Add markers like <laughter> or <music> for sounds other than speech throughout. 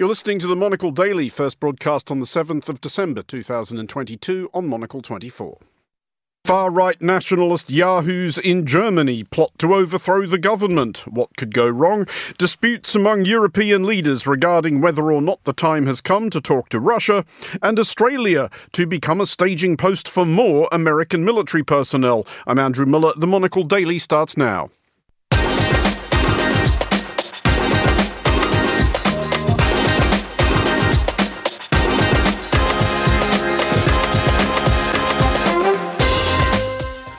You're listening to the Monocle Daily, first broadcast on the 7th of December 2022 on Monocle 24. Far right nationalist yahoos in Germany plot to overthrow the government. What could go wrong? Disputes among European leaders regarding whether or not the time has come to talk to Russia, and Australia to become a staging post for more American military personnel. I'm Andrew Mueller. The Monocle Daily starts now.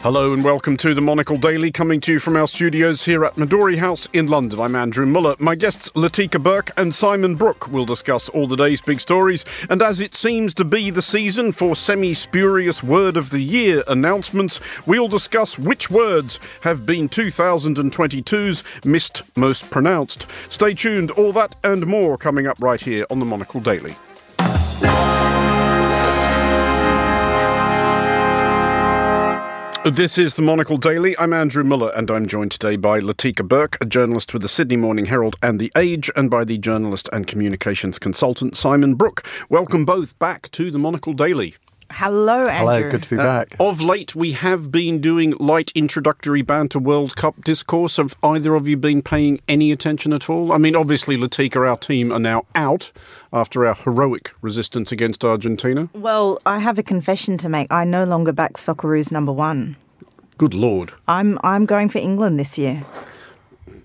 Hello and welcome to the Monocle Daily, coming to you from our studios here at Midori House in London. I'm Andrew Mueller. My guests, Latika Bourke and Simon Brook, will discuss all the day's big stories. And as it seems to be the season for semi spurious Word of the Year announcements, we'll discuss which words have been 2022's missed most pronounced. Stay tuned, all that and more coming up right here on the Monocle Daily. This is the Monocle Daily. I'm Andrew Mueller, and I'm joined today by Latika Bourke, a journalist with the Sydney Morning Herald and The Age, and by the journalist and communications consultant Simon Brook. Welcome both back to the Monocle Daily. Hello, Andrew. Hello, good to be uh, back. Of late, we have been doing light introductory banter World Cup discourse. Have either of you been paying any attention at all? I mean, obviously, Latika, our team, are now out after our heroic resistance against Argentina. Well, I have a confession to make. I no longer back Socceroos number one. Good lord. I'm I'm going for England this year.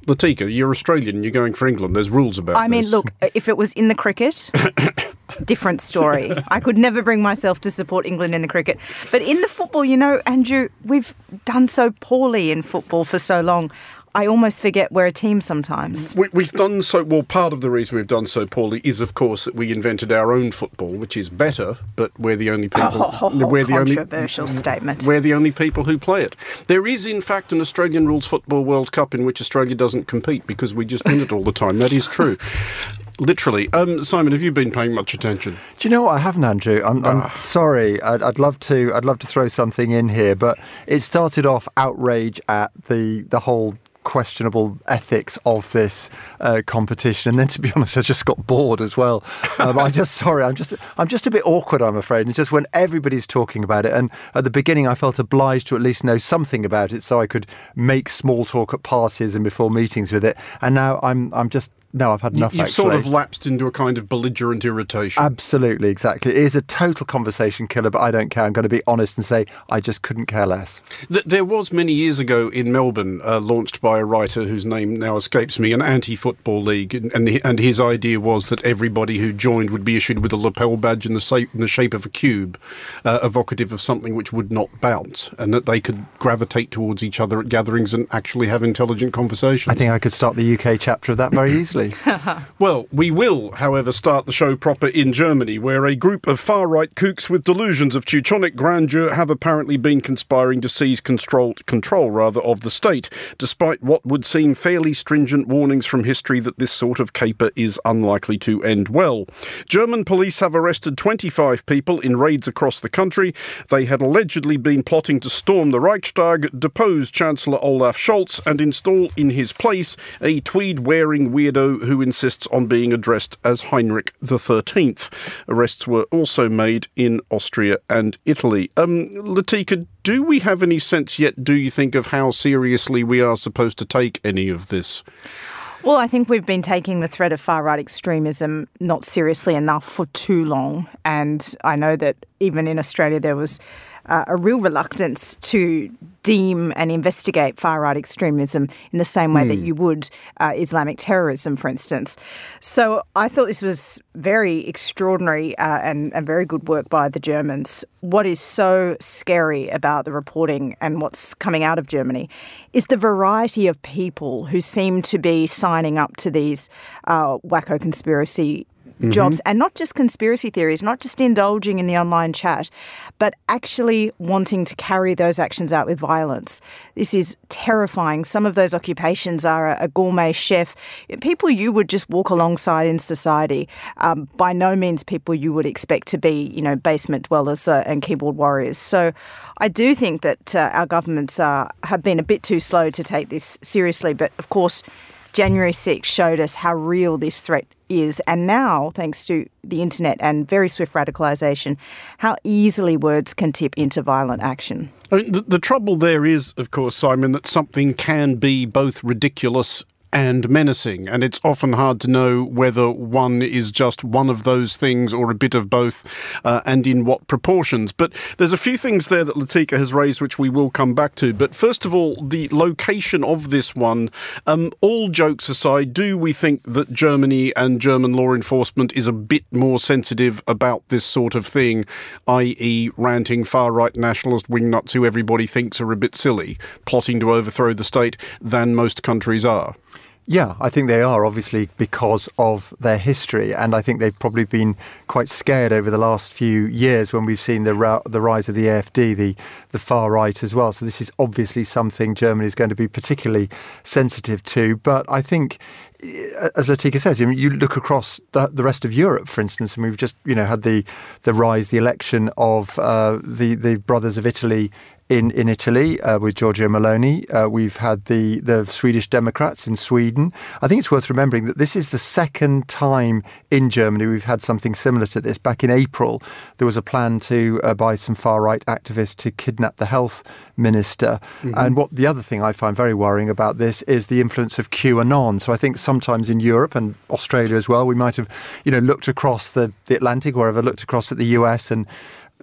Latika, you're Australian, you're going for England. There's rules about this. I mean, this. look, if it was in the cricket, <coughs> different story. I could never bring myself to support England in the cricket. But in the football, you know, Andrew, we've done so poorly in football for so long. I almost forget we're a team sometimes. We, we've done so well. Part of the reason we've done so poorly is, of course, that we invented our own football, which is better, but we're the only people. <laughs> we're the only Controversial statement. We're the only people who play it. There is, in fact, an Australian rules football World Cup in which Australia doesn't compete because we just win it all the time. That is true. Literally. Um, Simon, have you been paying much attention? Do you know what I haven't, Andrew? I'm, I'm sorry. I'd, I'd love to. I'd love to throw something in here, but it started off outrage at the the whole questionable ethics of this uh, competition, and then to be <laughs> honest, I just got bored as well. Um, I just sorry, I'm just I'm just a bit awkward, I'm afraid. It's just when everybody's talking about it, and at the beginning, I felt obliged to at least know something about it, so I could make small talk at parties and before meetings with it. And now I'm I'm just no, I've had enough. You've actually. sort of lapsed into a kind of belligerent irritation. Absolutely, exactly. It is a total conversation killer, but I don't care. I'm going to be honest and say I just couldn't care less. Th- There was many years ago in Melbourne, uh, launched by a writer whose name now escapes me, an anti-football league, and and, the, and his idea was that everybody who joined would be issued with a lapel badge in the, sa- in the shape of a cube, uh, evocative of something which would not bounce, and that they could gravitate towards each other at gatherings and actually have intelligent conversations. I think I could start the UK chapter of that very <coughs> easily. <laughs> Well, we will, however, start the show proper in Germany, where a group of far right kooks with delusions of Teutonic grandeur have apparently been conspiring to seize control, control rather, of the state, despite what would seem fairly stringent warnings from history that this sort of caper is unlikely to end well. German police have arrested 25 people in raids across the country. They had allegedly been plotting to storm the Reichstag, depose Chancellor Olaf Scholz, and install in his place a tweed wearing weirdo who insists on being addressed as Heinrich XIII. Arrests were also made in Austria and Italy. Um, Latika, do we have any sense yet, do you think, of how seriously we are supposed to take any of this? Well, I think we've been taking the threat of far right extremism not seriously enough for too long. And I know that even in Australia, there was uh, a real reluctance to deem and investigate far right extremism in the same way that you would uh, Islamic terrorism, for instance. So I thought this was very extraordinary uh, and, and very good work by the Germans. What is so scary about the reporting and what's coming out of Germany is the variety of people who seem to be signing up to these uh, wacko conspiracy jobs and not just conspiracy theories, not just indulging in the online chat, but actually wanting to carry those actions out with violence. This is terrifying. Some of those occupations are a, a gourmet chef, people you would just walk alongside in society. Um, by no means people you would expect to be, you know, basement dwellers uh, and keyboard warriors. So I do think that uh, our governments have been a bit too slow to take this seriously, but of course, January 6th showed us how real this threat is. And now, thanks to the internet and very swift radicalisation, how easily words can tip into violent action. I mean, the, the trouble there is, of course, Simon, that something can be both ridiculous and menacing. And it's often hard to know whether one is just one of those things or a bit of both uh, and in what proportions. But there's a few things there that Latika has raised which we will come back to. But first of all, the location of this one, um, all jokes aside, do we think that Germany and German law enforcement is a bit more sensitive about this sort of thing, i.e., ranting far right nationalist wingnuts who everybody thinks are a bit silly, plotting to overthrow the state, than most countries are? Yeah, I think they are obviously because of their history, and I think they've probably been quite scared over the last few years when we've seen the ra- the rise of the AFD, the the far right as well. So this is obviously something Germany is going to be particularly sensitive to. But I think as Latika says, you look across the, the, rest of Europe, for instance, and we've just you know had the the rise, the election of uh, the the brothers of Italy in in Italy uh, with Giorgia Meloni. Uh, we've had the the Swedish Democrats in Sweden. I think it's worth remembering that this is the second time in Germany we've had something similar to this. Back in April, there was a plan to uh, by some far right activists to kidnap the health minister. Mm-hmm. And what the other thing I find very worrying about this is the influence of QAnon. So I think sometimes in Europe and Australia as well, we might have you know looked across the, the Atlantic, or ever looked across at the US and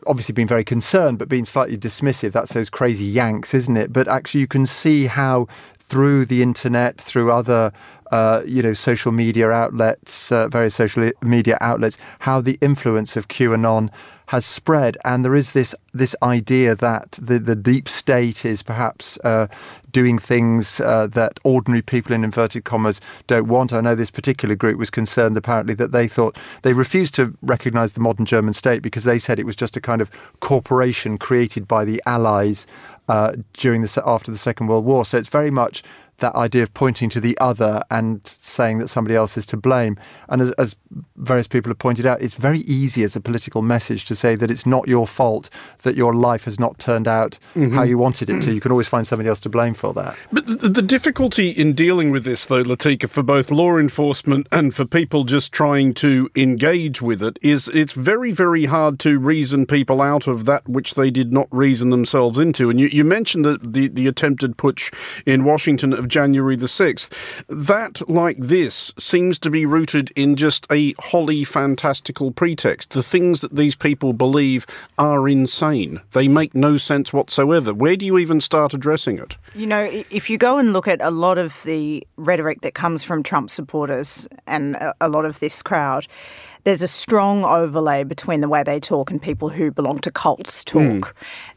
obviously been very concerned, but being slightly dismissive. That's those crazy Yanks, isn't it? But actually, you can see how through the internet, through other, uh, you know, social media outlets, uh, various social media outlets, how the influence of QAnon has spread, and there is this this idea that the the deep state is perhaps uh, doing things uh, that ordinary people in inverted commas don't want. I know this particular group was concerned apparently that they thought they refused to recognise the modern German state because they said it was just a kind of corporation created by the Allies uh, during the after the Second World War. So it's very much that idea of pointing to the other and saying that somebody else is to blame. And as, as, various people have pointed out, it's very easy as a political message to say that it's not your fault that your life has not turned out mm-hmm. how you wanted it to. You can always find somebody else to blame for that. But the, the difficulty in dealing with this, though, Latika, for both law enforcement and for people just trying to engage with it, is it's very, very hard to reason people out of that which they did not reason themselves into. And you, you mentioned that the, the attempted putsch in Washington of January the 6th. That, like this, seems to be rooted in just a wholly fantastical pretext. The things that these people believe are insane. They make no sense whatsoever. Where do you even start addressing it? You know, if you go and look at a lot of the rhetoric that comes from Trump supporters and a lot of this crowd, there's a strong overlay between the way they talk and people who belong to cults talk. Mm.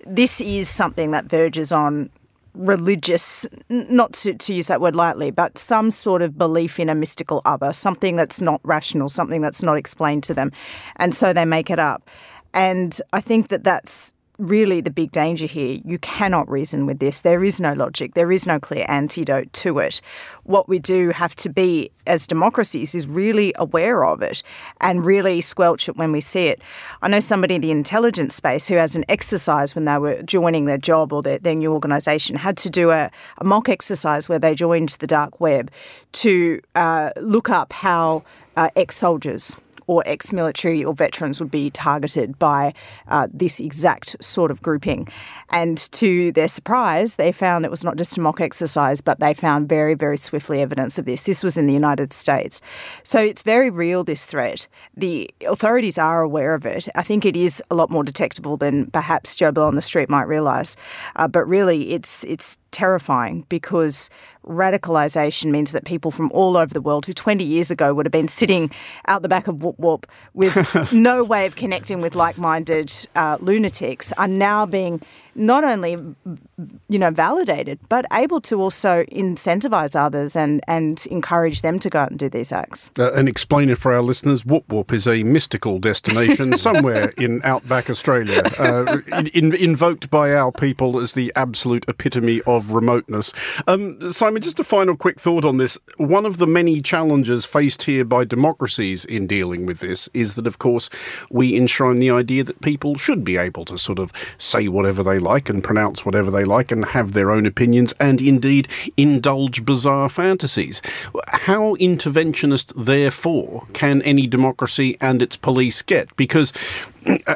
This is something that verges on religious, not to, to use that word lightly, but some sort of belief in a mystical other, something that's not rational, something that's not explained to them. And so they make it up. And I think that that's really the big danger here. You cannot reason with this. There is no logic. There is no clear antidote to it. What we do have to be as democracies is really aware of it and really squelch it when we see it. I know somebody in the intelligence space who has an exercise when they were joining their job or their, their new organisation had to do a, a, mock exercise where they joined the dark web to uh, look up how uh, ex-soldiers or ex military or veterans would be targeted by uh, this exact sort of grouping. And to their surprise, they found it was not just a mock exercise, but they found very, very swiftly evidence of this. This was in the United States. So it's very real, this threat. The authorities are aware of it. I think it is a lot more detectable than perhaps Joe Blow on the street might realise. Uh, but really, it's, it's terrifying because radicalisation means that people from all over the world who 20 years ago would have been sitting out the back of Whoop Whoop with <laughs> no way of connecting with like minded uh, lunatics are now being not only you know validated but able to also incentivize others and and encourage them to go out and do these acts. Uh, and explain it for our listeners whoop whoop is a mystical destination <laughs> somewhere in outback australia uh, in, invoked by our people as the absolute epitome of remoteness. Um, simon just a final quick thought on this. One of the many challenges faced here by democracies in dealing with this is that of course we enshrine the idea that people should be able to sort of say whatever they like and pronounce whatever they like and have their own opinions and indeed indulge bizarre fantasies. How interventionist, therefore, can any democracy and its police get? Because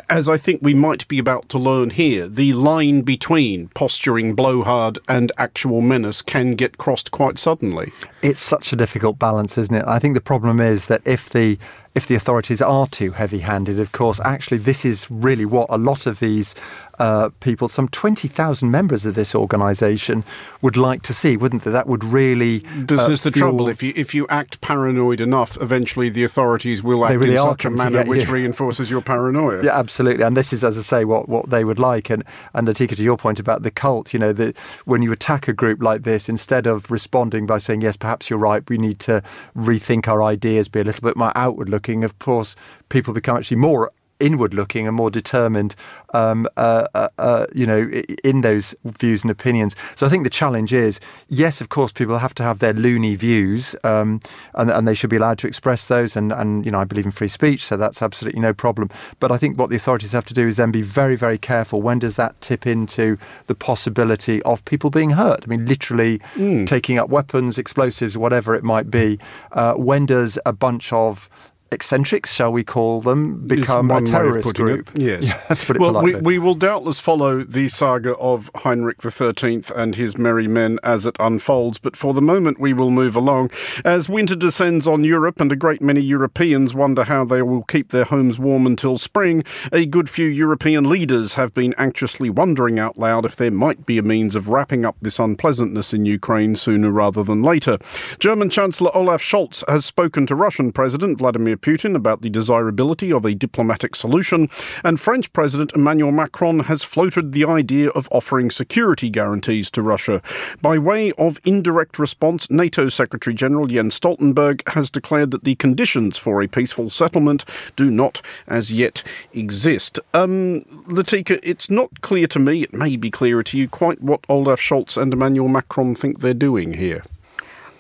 as I think we might be about to learn here, the line between posturing blowhard and actual menace can get crossed quite suddenly. It's such a difficult balance, isn't it? I think the problem is that if the if the authorities are too heavy-handed, of course, actually this is really what a lot of these uh, people, some 20,000 members of this organisation, would like to see, wouldn't they? That would really. This uh, is the trouble. If you if you act paranoid enough, eventually the authorities will act really in such a manner which reinforces your paranoia. Yeah, absolutely. And this is, as I say, what, what they would like. And and Latika, to your point about the cult, you know, that when you attack a group like this, instead of responding by saying yes, perhaps you're right, we need to rethink our ideas, be a little bit more outward looking. Of course, people become actually more inward looking and more determined, um, uh, uh, uh, you know, in those views and opinions. So I think the challenge is, yes, of course, people have to have their loony views, um, and, and, they should be allowed to express those. And, and you know, I believe in free speech, so that's absolutely no problem. But I think what the authorities have to do is then be very, very careful. When does that tip into the possibility of people being hurt? I mean, literally mm. taking up weapons, explosives, whatever it might be. Uh, when does a bunch of eccentrics, shall we call them, become a terrorist group. <laughs> It. Yes. Yeah, well, we, we, will doubtless follow the saga of Heinrich XIII and his merry men as it unfolds, but for the moment we will move along. As winter descends on Europe and a great many Europeans wonder how they will keep their homes warm until spring, a good few European leaders have been anxiously wondering out loud if there might be a means of wrapping up this unpleasantness in Ukraine sooner rather than later. German Chancellor Olaf Scholz has spoken to Russian President Vladimir Putin about the desirability of a diplomatic solution, and French President Emmanuel Macron has floated the idea of offering security guarantees to Russia. By way of indirect response, NATO Secretary General Jens Stoltenberg has declared that the conditions for a peaceful settlement do not as yet exist. Um, Latika, it's not clear to me, it may be clearer to you, quite what Olaf Scholz and Emmanuel Macron think they're doing here.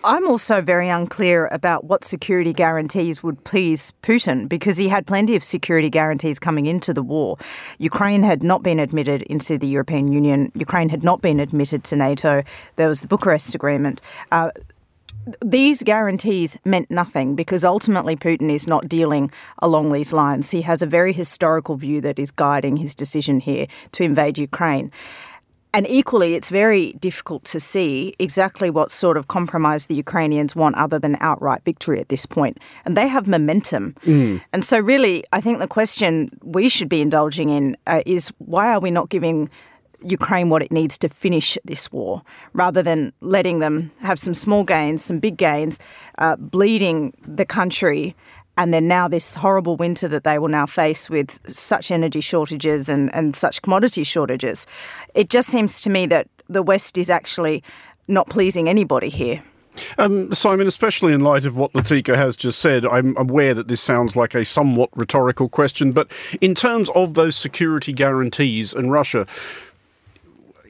I'm also very unclear about what security guarantees would please Putin because he had plenty of security guarantees coming into the war. Ukraine had not been admitted into the European Union, Ukraine had not been admitted to NATO. There was the Bucharest Agreement. Uh, these guarantees meant nothing because ultimately Putin is not dealing along these lines. He has a very historical view that is guiding his decision here to invade Ukraine. And equally, it's very difficult to see exactly what sort of compromise the Ukrainians want other than outright victory at this point. And they have momentum. Mm. And so, really, I think the question we should be indulging in uh, is why are we not giving Ukraine what it needs to finish this war rather than letting them have some small gains, some big gains, uh, bleeding the country and then now this horrible winter that they will now face with such energy shortages and, and such commodity shortages. It just seems to me that the West is actually not pleasing anybody here. Um, Simon, especially in light of what Latika has just said, I'm aware that this sounds like a somewhat rhetorical question, but in terms of those security guarantees in Russia,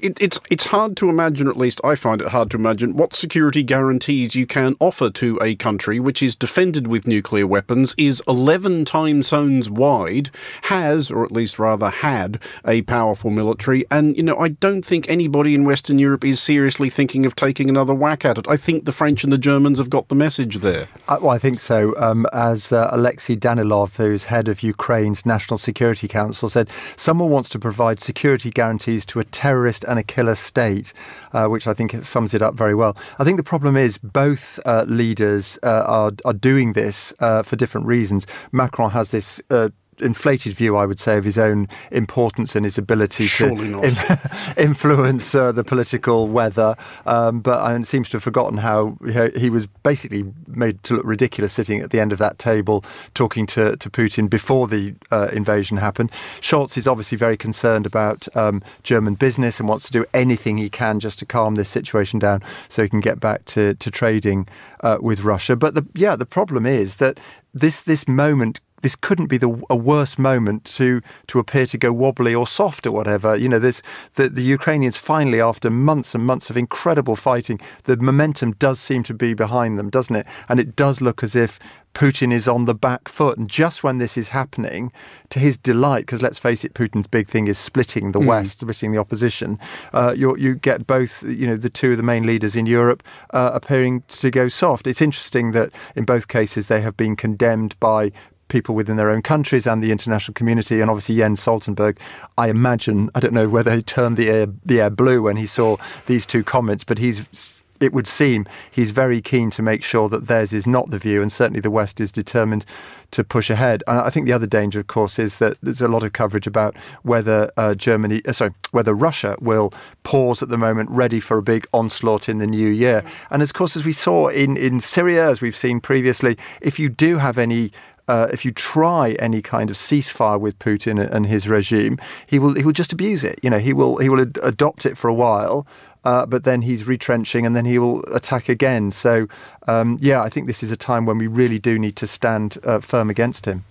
it, it's it's hard to imagine, at least I find it hard to imagine, what security guarantees you can offer to a country which is defended with nuclear weapons, is 11 time zones wide, has, or at least rather had, a powerful military, and, you know, I don't think anybody in Western Europe is seriously thinking of taking another whack at it. I think the French and the Germans have got the message there. Uh, well, I think so. Um, as uh, Alexei Danilov, who's head of Ukraine's National Security Council, said, someone wants to provide security guarantees to a terrorist and a killer state, uh, which I think sums it up very well. I think the problem is both uh, leaders uh, are, are doing this uh, for different reasons. Macron has this uh, inflated view, I would say, of his own importance and his ability Surely to <laughs> influence uh, the political weather. Um, but I seems to have forgotten how he was basically made to look ridiculous sitting at the end of that table talking to, to Putin before the uh, invasion happened. Scholz is obviously very concerned about um, German business and wants to do anything he can just to calm this situation down so he can get back to, to trading uh, with Russia. But the, yeah, the problem is that this this moment this couldn't be the a worse moment to to appear to go wobbly or soft or whatever. You know, this the the Ukrainians finally, after months and months of incredible fighting, the momentum does seem to be behind them, doesn't it? And it does look as if Putin is on the back foot. And just when this is happening, to his delight, because let's face it, Putin's big thing is splitting the mm. West, splitting the opposition. Uh, you get both, you know, the two of the main leaders in Europe uh, appearing to go soft. It's interesting that in both cases they have been condemned by people within their own countries and the international community. And obviously, Jens Stoltenberg, I imagine, I don't know whether he turned the air, the air blue when he saw these two comments, but he's it would seem he's very keen to make sure that theirs is not the view, and certainly the West is determined to push ahead. And I think the other danger, of course, is that there's a lot of coverage about whether uh, Germany, uh, sorry, whether Russia will pause at the moment, ready for a big onslaught in the new year. And of course, as we saw in in Syria, as we've seen previously, if you do have any uh, if you try any kind of ceasefire with Putin and his regime, he will he will just abuse it. You know, he will he will ad- adopt it for a while, uh, but then he's retrenching and then he will attack again. So, um, yeah, I think this is a time when we really do need to stand uh, firm against him.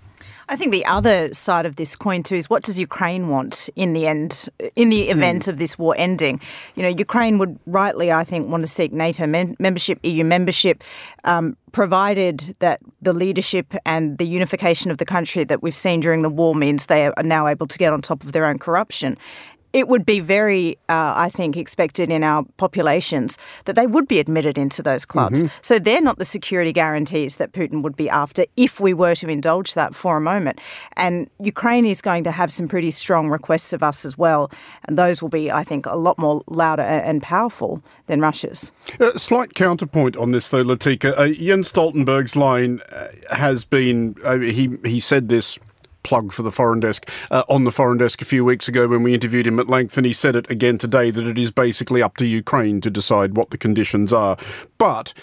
I think the other side of this coin too is what does Ukraine want in the end, in the event mm. of this war ending? You know, Ukraine would rightly, I think, want to seek NATO mem- membership, EU membership, um, provided that the leadership and the unification of the country that we've seen during the war means they are now able to get on top of their own corruption it would be very, uh, I think, expected in our populations that they would be admitted into those clubs. Mm-hmm. So they're not the security guarantees that Putin would be after if we were to indulge that for a moment. And Ukraine is going to have some pretty strong requests of us as well. And those will be, I think, a lot more louder and powerful than Russia's. A uh, slight counterpoint on this, though, Latika. Uh, Jens Stoltenberg's line uh, has been, uh, he, he said this plug for the foreign desk uh, on the foreign desk a few weeks ago when we interviewed him at length, and he said it again today that it is basically up to Ukraine to decide what the conditions are. But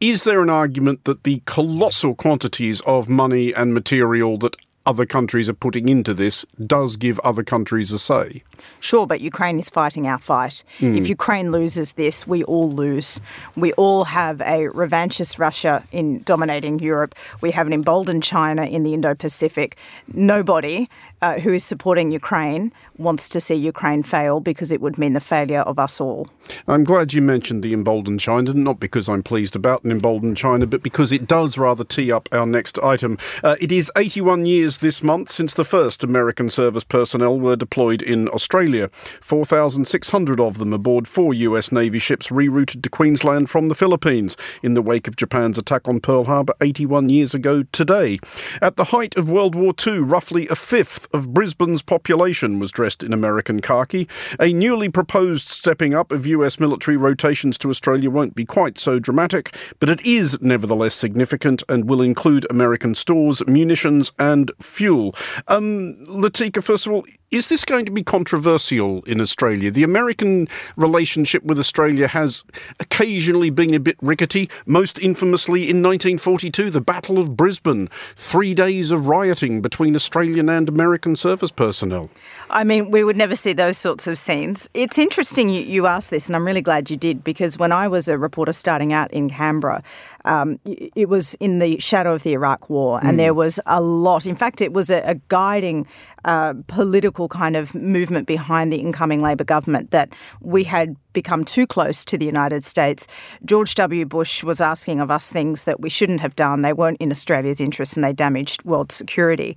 is there an argument that the colossal quantities of money and material that other countries are putting into this does give other countries a say. Sure, but Ukraine is fighting our fight. Mm. If Ukraine loses this, we all lose. We all have a revanchist Russia in dominating Europe. We have an emboldened China in the Indo Pacific. Nobody uh, who is supporting Ukraine wants to see Ukraine fail because it would mean the failure of us all. I'm glad you mentioned the emboldened China, not because I'm pleased about an emboldened China, but because it does rather tee up our next item. Uh, it is 81 years this month since the first American service personnel were deployed in Australia. 4,600 of them aboard four US Navy ships rerouted to Queensland from the Philippines in the wake of Japan's attack on Pearl Harbor 81 years ago today. At the height of World War II, roughly a fifth of Brisbane's population was dressed in American khaki. A newly proposed stepping up of US military rotations to Australia won't be quite so dramatic, but it is nevertheless significant and will include American stores, munitions, and fuel. Um, Latika, first of all, is this going to be controversial in Australia? The American relationship with Australia has occasionally been a bit rickety, most infamously in 1942, the Battle of Brisbane, three days of rioting between Australian and American service personnel. I mean, we would never see those sorts of scenes. It's interesting you, you asked this, and I'm really glad you did, because when I was a reporter starting out in Canberra, um, it was in the shadow of the Iraq War, and mm. there was a lot. In fact, it was a, a guiding uh, political kind of movement behind the incoming Labor government that we had become too close to the United States. George W. Bush was asking of us things that we shouldn't have done. They weren't in Australia's interests and they damaged world security.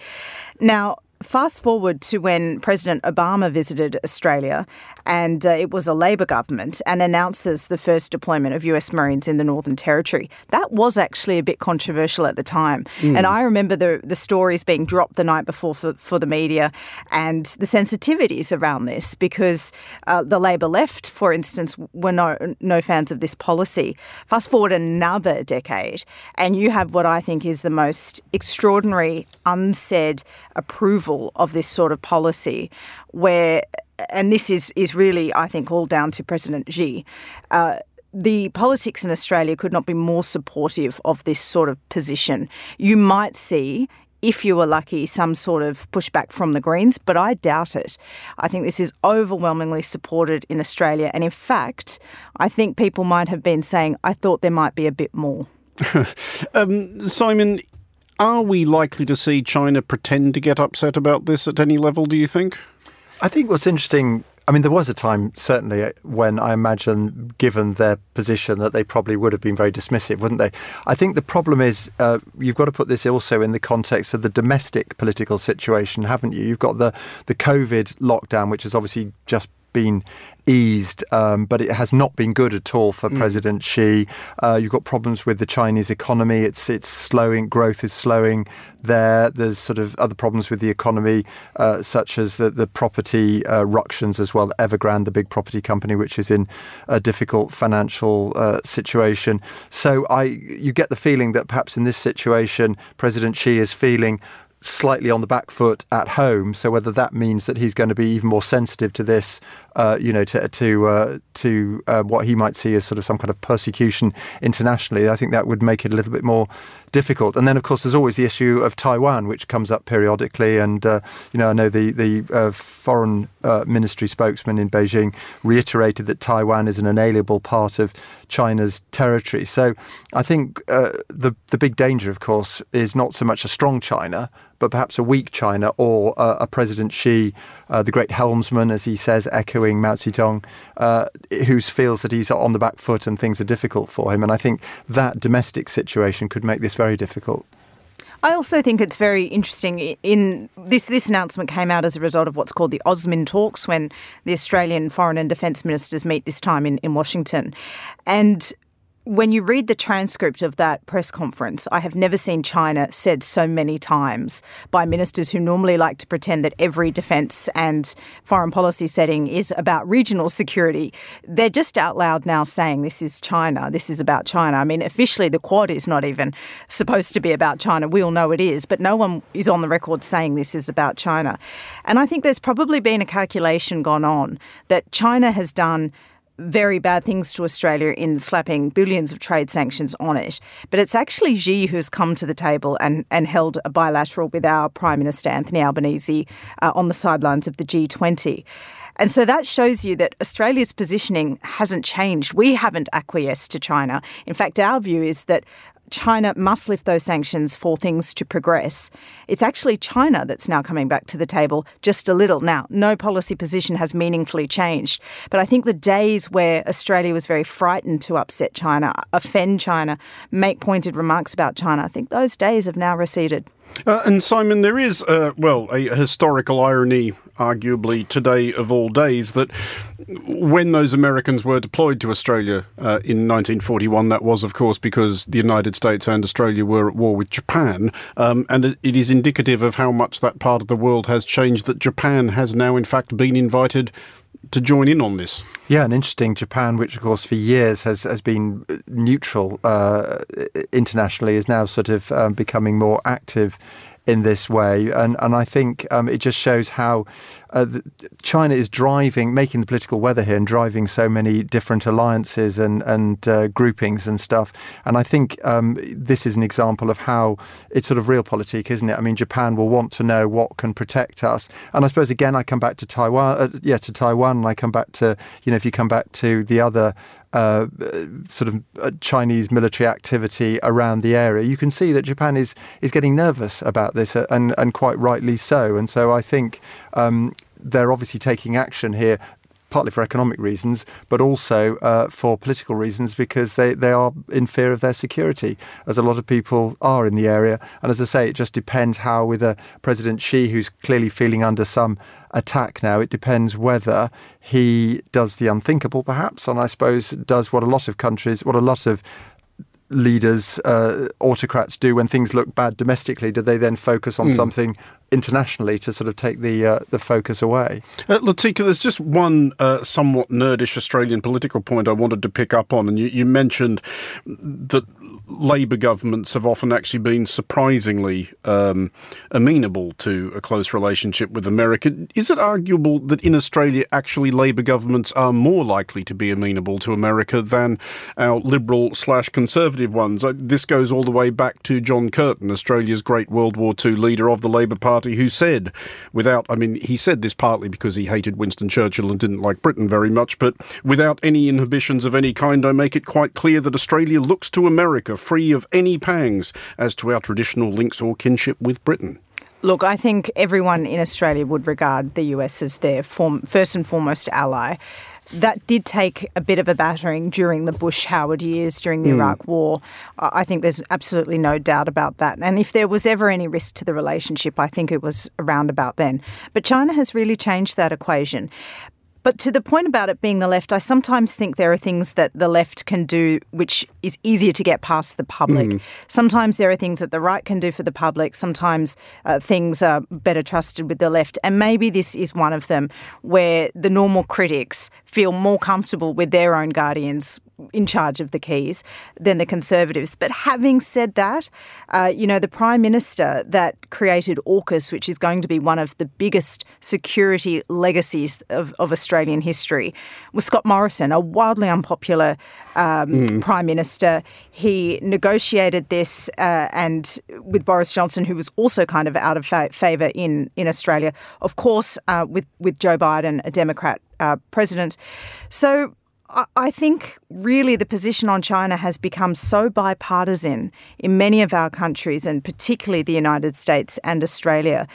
Now, Fast forward to when President Obama visited Australia, and uh, it was a Labor government, and announces the first deployment of US Marines in the Northern Territory. That was actually a bit controversial at the time. Mm. And I remember the, the stories being dropped the night before for, for the media and the sensitivities around this because uh, the Labor left, for instance, were no, no fans of this policy. Fast forward another decade, and you have what I think is the most extraordinary, unsaid approval of this sort of policy, where, and this is, is really, I think, all down to President Xi. Uh, the politics in Australia could not be more supportive of this sort of position. You might see if you were lucky, some sort of pushback from the Greens, but I doubt it. I think this is overwhelmingly supported in Australia. And in fact, I think people might have been saying, I thought there might be a bit more. <laughs> um, Simon, Are we likely to see China pretend to get upset about this at any level, do you think? I think what's interesting I mean, there was a time, certainly, when I imagine, given their position, that they probably would have been very dismissive, wouldn't they? I think the problem is uh, you've got to put this also in the context of the domestic political situation, haven't you? You've got the, the COVID lockdown, which has obviously just been eased, um, but it has not been good at all for mm. President Xi. Uh, you've got problems with the Chinese economy; it's it's slowing, growth is slowing there. There's sort of other problems with the economy, uh, such as the the property uh, ructions as well. Evergrande, the big property company, which is in a difficult financial uh, situation. So I, you get the feeling that perhaps in this situation, President Xi is feeling slightly on the back foot at home. So whether that means that he's going to be even more sensitive to this, uh, you know, to to uh, to uh, what he might see as sort of some kind of persecution internationally, I think that would make it a little bit more difficult. And then, of course, there's always the issue of Taiwan, which comes up periodically. And uh, you know, I know the the uh, foreign uh, ministry spokesman in Beijing reiterated that Taiwan is an inalienable part of China's territory. So I think the the big danger, of course, is not so much a strong China but perhaps a weak China or uh, a President Xi, uh, the great helmsman, as he says, echoing Mao Zedong, uh, who feels that he's on the back foot and things are difficult for him. And I think that domestic situation could make this very difficult. I also think it's very interesting. In this, this announcement came out as a result of what's called the AUSMIN talks, when the Australian foreign and defence ministers meet this time in, in Washington, and when you read the transcript of that press conference, I have never seen China said so many times by ministers who normally like to pretend that every defence and foreign policy setting is about regional security. They're just out loud now saying this is China, this is about China. I mean, officially, the Quad is not even supposed to be about China. We all know it is, but no one is on the record saying this is about China. And I think there's probably been a calculation gone on that China has done very bad things to Australia in slapping billions of trade sanctions on it. But it's actually Xi who's come to the table and, and held a bilateral with our Prime Minister Anthony Albanese uh, on the sidelines of the G20. And so that shows you that Australia's positioning hasn't changed. We haven't acquiesced to China. In fact, our view is that China must lift those sanctions for things to progress. It's actually China that's now coming back to the table just a little. Now, no policy position has meaningfully changed, but I think the days where Australia was very frightened to upset China, offend China, make pointed remarks about China, I think those days have now receded. Uh, and Simon, there is, uh, well, a historical irony, arguably today of all days, that when those Americans were deployed to Australia uh, in 1941, that was, of course, because the United States and Australia were at war with Japan. Um, and it is indicative of how much that part of the world has changed that Japan has now, in fact, been invited to join in on this. Yeah, and interesting. Japan, which of course for years has has been neutral uh, internationally, is now sort of um, becoming more active in this way. And, and I think um, it just shows how uh, China is driving, making the political weather here and driving so many different alliances and, and uh, groupings and stuff. And I think um, this is an example of how it's sort of real realpolitik, isn't it? I mean, Japan will want to know what can protect us. And I suppose, again, I come back to Taiwan, uh, yeah, to Taiwan, and I come back to, you know, if you come back to the other uh, sort of uh, Chinese military activity around the area, you can see that Japan is is getting nervous about this, uh, and and quite rightly so. And so I think um, they're obviously taking action here partly for economic reasons, but also uh, for political reasons because they, they are in fear of their security, as a lot of people are in the area. And as I say, it just depends how, with a President Xi who's clearly feeling under some attack now, it depends whether he does the unthinkable, perhaps, and I suppose does what a lot of countries, what a lot of leaders, uh, autocrats do when things look bad domestically? Do they then focus on mm. something internationally to sort of take the uh, the focus away? Uh, Latika, there's just one uh, somewhat nerdish Australian political point I wanted to pick up on, and you, you mentioned that Labor governments have often actually been surprisingly um, amenable to a close relationship with America. Is it arguable that in Australia, actually, Labor governments are more likely to be amenable to America than our liberal slash conservative ones? Uh, this goes all the way back to John Curtin, Australia's great World War II leader of the Labor Party, who said, without, I mean, he said this partly because he hated Winston Churchill and didn't like Britain very much, but without any inhibitions of any kind, I make it quite clear that Australia looks to America free of any pangs as to our traditional links or kinship with Britain? Look, I think everyone in Australia would regard the US as their form, first and foremost ally. That did take a bit of a battering during the Bush Howard years, during the mm. Iraq War. I think there's absolutely no doubt about that. And if there was ever any risk to the relationship, I think it was around about then. But China has really changed that equation. But to the point about it being the left, I sometimes think there are things that the left can do which is easier to get past the public. Mm. Sometimes there are things that the right can do for the public. Sometimes uh, things are better trusted with the left. And maybe this is one of them where the normal critics feel more comfortable with their own guardians in charge of the keys than the Conservatives. But having said that, uh, you know, the Prime Minister that created AUKUS, which is going to be one of the biggest security legacies of, of Australian history, was Scott Morrison, a wildly unpopular um, mm. Prime Minister. He negotiated this uh, and with Boris Johnson, who was also kind of out of fa- favour in, in Australia, of course, uh, with, with Joe Biden, a Democrat uh, president. So I think really the position on China has become so bipartisan in many of our countries, and particularly the United States and Australia,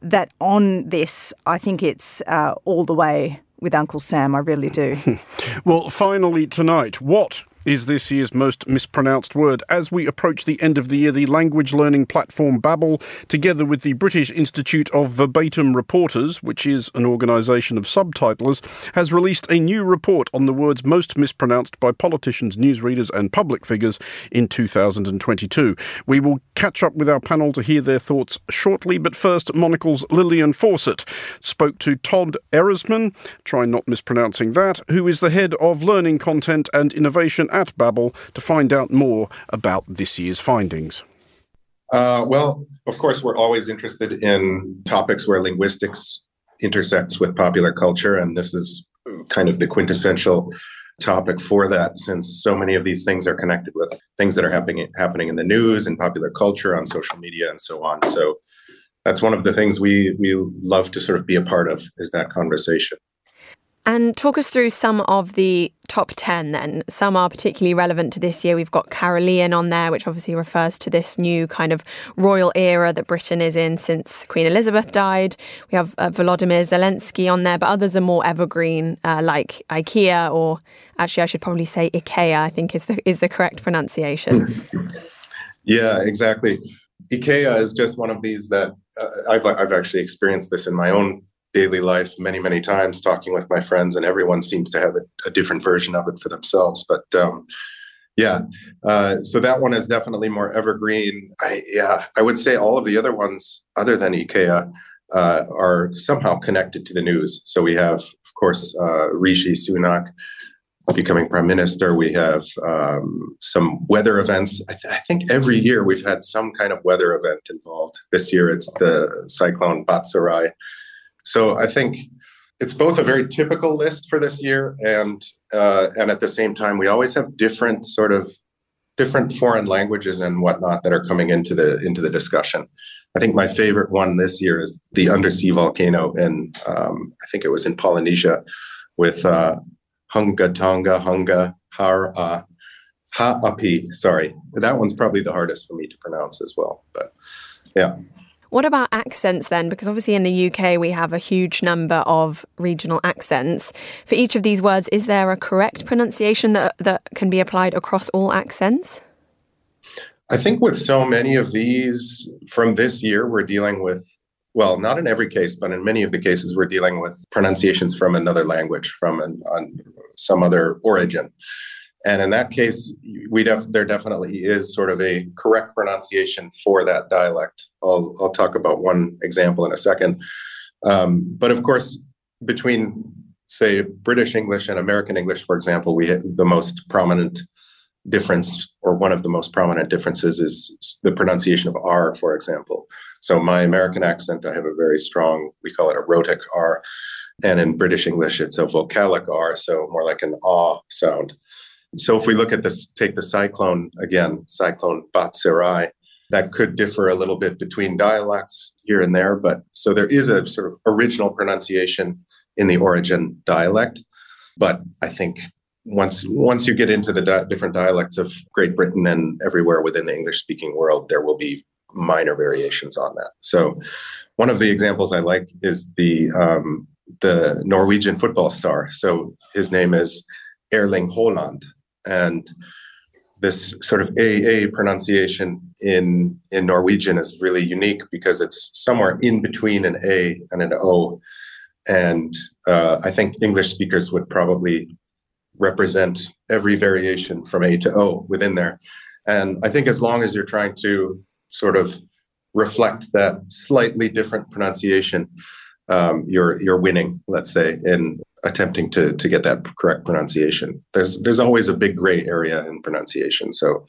that on this, I think it's uh, all the way with Uncle Sam. I really do. <laughs> well, finally, tonight, what is this year's most mispronounced word. As we approach the end of the year, the language learning platform Babbel, together with the British Institute of Verbatim Reporters, which is an organisation of subtitlers, has released a new report on the words most mispronounced by politicians, newsreaders, and public figures in 2022. We will catch up with our panel to hear their thoughts shortly, but first, Monocle's Lillian Fawcett spoke to Todd Erisman, try not mispronouncing that, who is the head of learning content and innovation at Babbel to find out more about this year's findings. Uh, well, of course, we're always interested in topics where linguistics intersects with popular culture, and this is kind of the quintessential topic for that since so many of these things are connected with things that are happening happening in the news and popular culture on social media and so on so that's one of the things we we love to sort of be a part of is that conversation and talk us through some of the top 10 then. Some are particularly relevant to this year. We've got Carolean on there, which obviously refers to this new kind of royal era that Britain is in since Queen Elizabeth died. We have uh, Volodymyr Zelensky on there, but others are more evergreen, uh, like IKEA, or actually, I should probably say IKEA, I think is the, is the correct pronunciation. <laughs> yeah, exactly. IKEA is just one of these that uh, I've, I've actually experienced this in my own daily life many many times talking with my friends and everyone seems to have a, a different version of it for themselves. But um, yeah uh, so that one is definitely more evergreen. I, yeah i would say all of the other ones other than ikea uh, are somehow connected to the news. So we have of course uh, rishi sunak becoming prime minister. We have um, some weather events. I, th- I, think every year we've had some kind of weather event involved. This year it's the cyclone Batsirai so I think it's both a very typical list for this year, and uh, and at the same time, we always have different sort of different foreign languages and whatnot that are coming into the into the discussion. I think my favorite one this year is the undersea volcano in um, I think it was in Polynesia with uh, Hunga Tonga Hunga Har uh, Ha'api. Sorry, that one's probably the hardest for me to pronounce as well. But yeah. What about accents then? Because obviously in the UK we have a huge number of regional accents. For each of these words, is there a correct pronunciation that, that can be applied across all accents? I think with so many of these from this year, we're dealing with, well, not in every case, but in many of the cases, we're dealing with pronunciations from another language, from an, some other origin. And in that case, we def- there definitely is sort of a correct pronunciation for that dialect. I'll, I'll talk about one example in a second. Um, but of course, between say British English and American English, for example, we the most prominent difference, or one of the most prominent differences, is the pronunciation of R, for example. So my American accent, I have a very strong, we call it a rhotic R, and in British English, it's a vocalic R, so more like an ah sound. So if we look at this, take the cyclone again, cyclone Batsirai, that could differ a little bit between dialects here and there, but so there is a sort of original pronunciation in the origin dialect. But I think once once you get into the di- different dialects of Great Britain and everywhere within the English speaking world, there will be minor variations on that. So, one of the examples I like is the um, the Norwegian football star. So his name is Erling Haaland, and this sort of AA pronunciation in in Norwegian is really unique because it's somewhere in between an A and an O, and uh, I think English speakers would probably represent every variation from A to O within there. And I think as long as you're trying to sort of reflect that slightly different pronunciation, um, you're you're winning. Let's say in attempting to to get that correct pronunciation. There's there's always a big gray area in pronunciation, so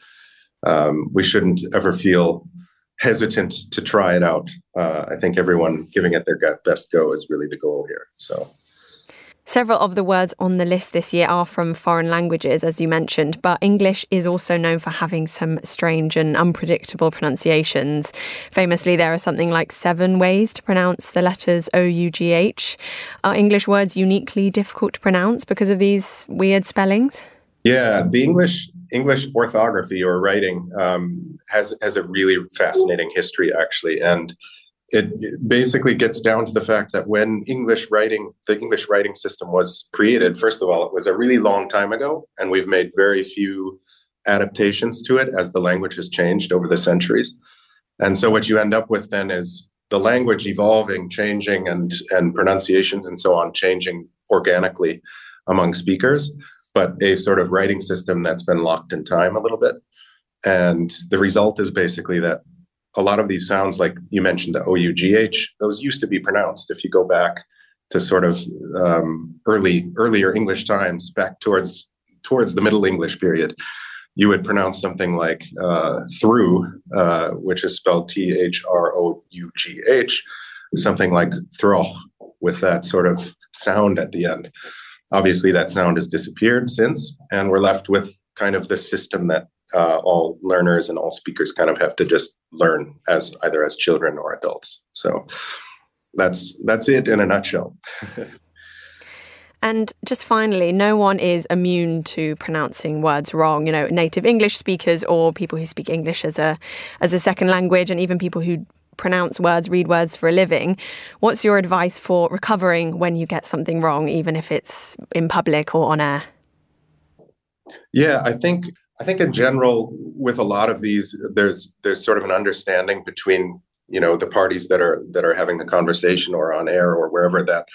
um, we shouldn't ever feel hesitant to try it out. Uh, I think everyone giving it their best go is really the goal here. So. Several of the words on the list this year are from foreign languages, as you mentioned, but English is also known for having some strange and unpredictable pronunciations. Famously, there are something like seven ways to pronounce the letters O U G H. Are English words uniquely difficult to pronounce because of these weird spellings? Yeah, the English English orthography or writing um, has has a really fascinating history, actually, and it, basically gets down to the fact that when English writing, the English writing system was created, first of all, it was a really long time ago, and we've made very few adaptations to it as the language has changed over the centuries. And so what you end up with then is the language evolving, changing, and and pronunciations and so on changing organically among speakers, but a sort of writing system that's been locked in time a little bit. And the result is basically that a lot of these sounds, like you mentioned, the O U G H, those used to be pronounced. If you go back to sort of um, early earlier English times, back towards towards the Middle English period, you would pronounce something like uh, through, uh, which is spelled T H R O U G H, something like throch, with that sort of sound at the end. Obviously, that sound has disappeared since, and we're left with kind of the system that uh, all learners and all speakers kind of have to just learn as either as children or adults. So that's that's it in a nutshell. <laughs> And just finally, no one is immune to pronouncing words wrong. You know, native English speakers or people who speak English as a as a second language, and even people who pronounce words, read words for a living. What's your advice for recovering when you get something wrong, even if it's in public or on air? Yeah, I think I think in general, with a lot of these, there's there's sort of an understanding between you know the parties that are that are having the conversation or on air or wherever that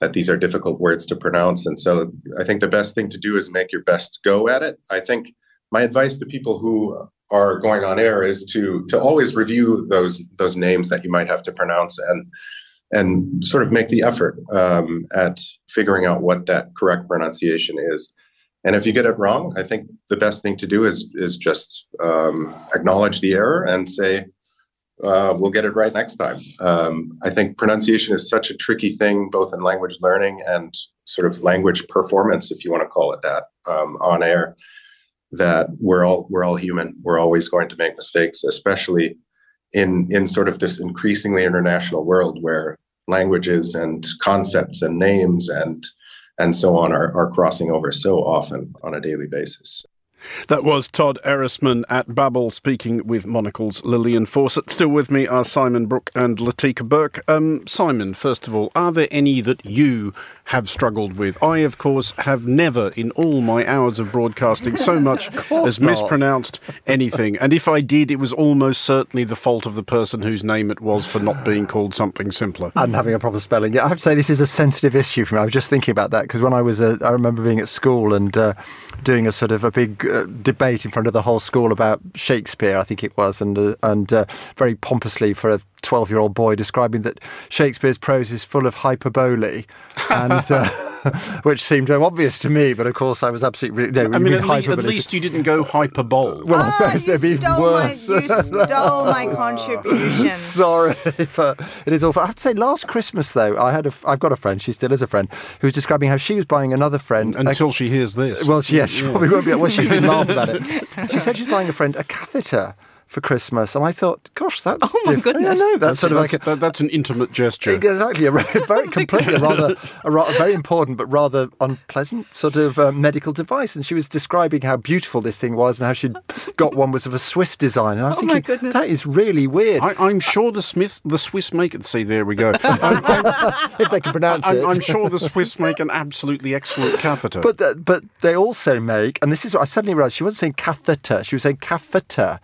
that these are difficult words to pronounce. And so I think the best thing to do is make your best go at it. I think my advice to people who are going on air is to to always review those those names that you might have to pronounce and and sort of make the effort um, at figuring out what that correct pronunciation is. And if you get it wrong, I think the best thing to do is is just um, acknowledge the error and say, uh, "We'll get it right next time." Um, I think pronunciation is such a tricky thing, both in language learning and sort of language performance, if you want to call it that, um, on air. That we're all we're all human. We're always going to make mistakes, especially in in sort of this increasingly international world where languages and concepts and names and and so on are, are crossing over so often on a daily basis. That was Todd Erisman at Babbel speaking with Monocle's Lillian Fawcett. Still with me are Simon Brook and Latika Bourke. Um, Simon, first of all, are there any that you have struggled with? I, of course, have never in all my hours of broadcasting so <laughs> much as not. mispronounced anything. And if I did, it was almost certainly the fault of the person whose name it was for not being called something simpler. And having a proper spelling. Yeah, I have to say this is a sensitive issue for me. I was just thinking about that because when I was, uh, I remember being at school and uh, doing a sort of a big uh, debate in front of the whole school about Shakespeare, I think it was, and uh, and uh, very pompously for a 12 year old boy describing that Shakespeare's prose is full of hyperbole, and uh, <laughs> <laughs> which seemed so obvious to me, but of course I was absolutely. No, I mean, at, le- at, least you didn't go hyperbole. <laughs> Well, ah, I <laughs> suppose it'd be worse. My, you stole my contribution. Sorry, but it is awful. I have to say, last Christmas though, I had a, I've got a friend. She still is a friend who was describing how she was buying another friend until a, she hears this. Well, yes, she yeah. probably won't be. Well, she did laugh about it. She said she's buying a friend a catheter for Christmas, and I thought, gosh, that's Oh my different. I goodness. know, that's sort of like a, that, that's an intimate gesture. Exactly, a very, very <laughs> completely a rather, a rather very important but rather unpleasant sort of uh, medical device. And she was describing how beautiful this thing was and how she'd got one was of a Swiss design. And I was Oh thinking, that is really weird. I, I'm sure the Smith, the Swiss make it. See, there we go. <laughs> I'm, I'm, if they can pronounce it. I'm, I'm sure the Swiss make an absolutely excellent catheter. But the, but they also make, and this is what I suddenly realised. She wasn't saying catheter; she was saying catheter,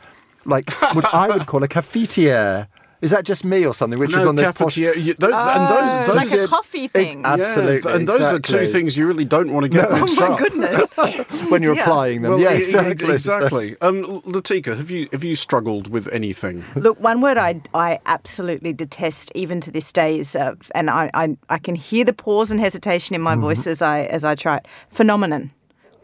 like what I would call a cafetiere. Is that just me or something? Which was no, on the posh- cafetiere. you- those, and Oh, those, those like a coffee thing. Ex- absolutely, Yeah, and those are two things you really don't want to get No. mixed oh my up. goodness. <laughs> when you're Yeah. applying them. Well, yeah, exactly. exactly. Um, Latika, have you have you struggled with anything? Look, one word I, I absolutely detest, even to this day, is, uh, and I, I, I can hear the pause and hesitation in my voice as I as I try it. Phenomenon.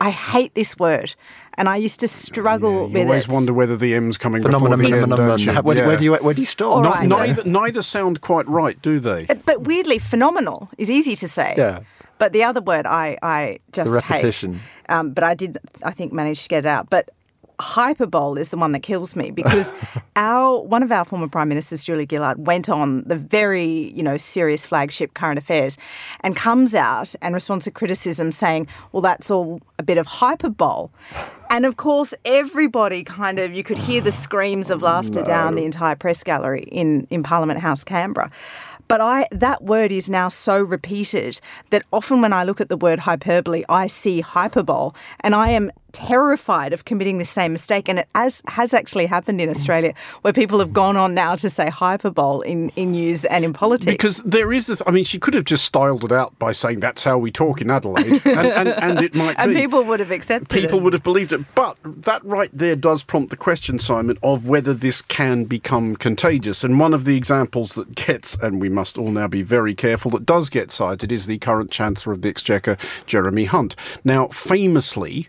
I hate this word, and I used to struggle You with always it. wonder whether the M's coming Phenomenon, before the N, phenomenon. don't you? How- Where, Yeah. where do you where do you stop? Not- right. neither, neither sound quite right, do they? Uh, But weirdly, phenomenal is easy to say. Yeah. But the other word I, I just repetition. hate. Um, but I did, I think, manage to get it out. But hyperbole is the one that kills me because <laughs> our one of our former prime ministers, Julia Gillard, went on the very you know serious flagship Current Affairs, and comes out and responds to criticism saying, "Well, that's all a bit of hyperbole." And of course, everybody kind of you could hear the screams of laughter <sighs> down the entire press gallery in in Parliament House, Canberra. But I that word is now so repeated that often when I look at the word hyperbole, I see hyperbole, and I am terrified of committing the same mistake. And it has has actually happened in Australia, where people have gone on now to say hyperbole in in news and in politics. Because there is, this, I mean, she could have just styled it out by saying that's how we talk in Adelaide, <laughs> and, and, and it might and be. people would have accepted People it. would have believed it. But that right there does prompt the question, Simon, of whether this can become contagious. And one of the examples that gets, and we must all now be very careful, that does get cited is the current Chancellor of the Exchequer, Jeremy Hunt. Now, famously,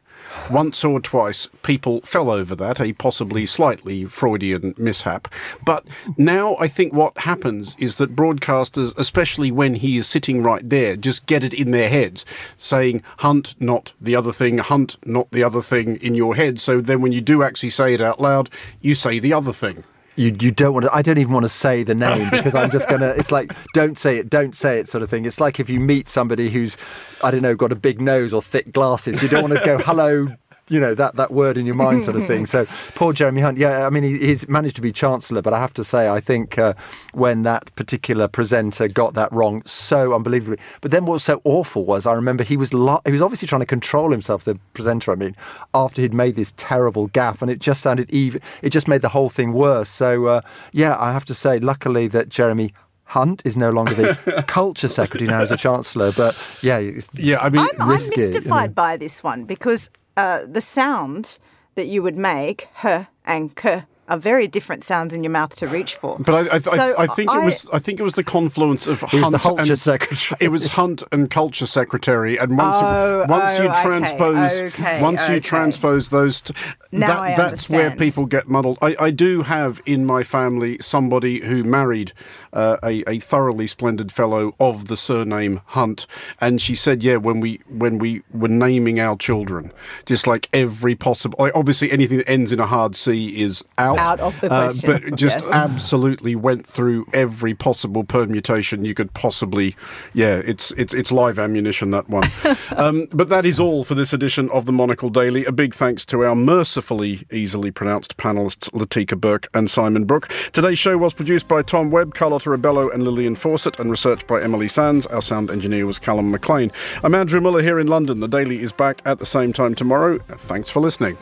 once or twice people fell over that, a possibly slightly Freudian mishap. But now I think what happens is that broadcasters, especially when he is sitting right there, just get it in their heads, saying hunt, not the other thing, hunt, not the other thing in your head. So then when you do actually say it out loud, you say the other thing. You, you don't want to. I don't even want to say the name because I'm just gonna. It's like don't say it, don't say it, sort of thing. It's like if you meet somebody who's, I don't know, got a big nose or thick glasses. You don't want to go hello. You know that that word in your mind, sort of thing. <laughs> So poor Jeremy Hunt. Yeah, I mean he, he's managed to be chancellor, but I have to say I think uh, when that particular presenter got that wrong so unbelievably. But then what was so awful was I remember he was lo- he was obviously trying to control himself. The presenter, I mean, after he'd made this terrible gaff, and it just sounded even. It just made the whole thing worse. So uh, yeah, I have to say, luckily that Jeremy. Hunt is no longer the <laughs> culture secretary now as a chancellor, but yeah, it's Yeah, I mean, I'm, I'm risky, you know. mystified by this one because uh, the sound that you would make, h and k, are very different sounds in your mouth to reach for. But I, I, So I, I think it was. I think it was the confluence of He was Hunt the culture and secretary. It was Hunt and culture secretary, and once Oh, once oh, you transpose okay, once you transpose those, t- Now that, I that's where people get muddled. I, I do have in my family somebody who married uh, a, a thoroughly splendid fellow of the surname Hunt, and she said, yeah, when we when we were naming our children, just like every possible, like, obviously anything that ends in a hard C is out, Out of the uh, question, but just yes. absolutely went through every possible permutation you could possibly. Yeah, it's it's it's live ammunition that one. <laughs> um, but that is all for this edition of the Monocle Daily. A big thanks to our mercifully easily pronounced panelists Latika Bourke and Simon Brook. Today's show was produced by Tom Webb, Carlotta Rebello, and Lillian Fawcett, and researched by Emily Sands. Our sound engineer was Callum McLean. I'm Andrew Mueller here in London. The Daily is back at the same time tomorrow. Thanks for listening.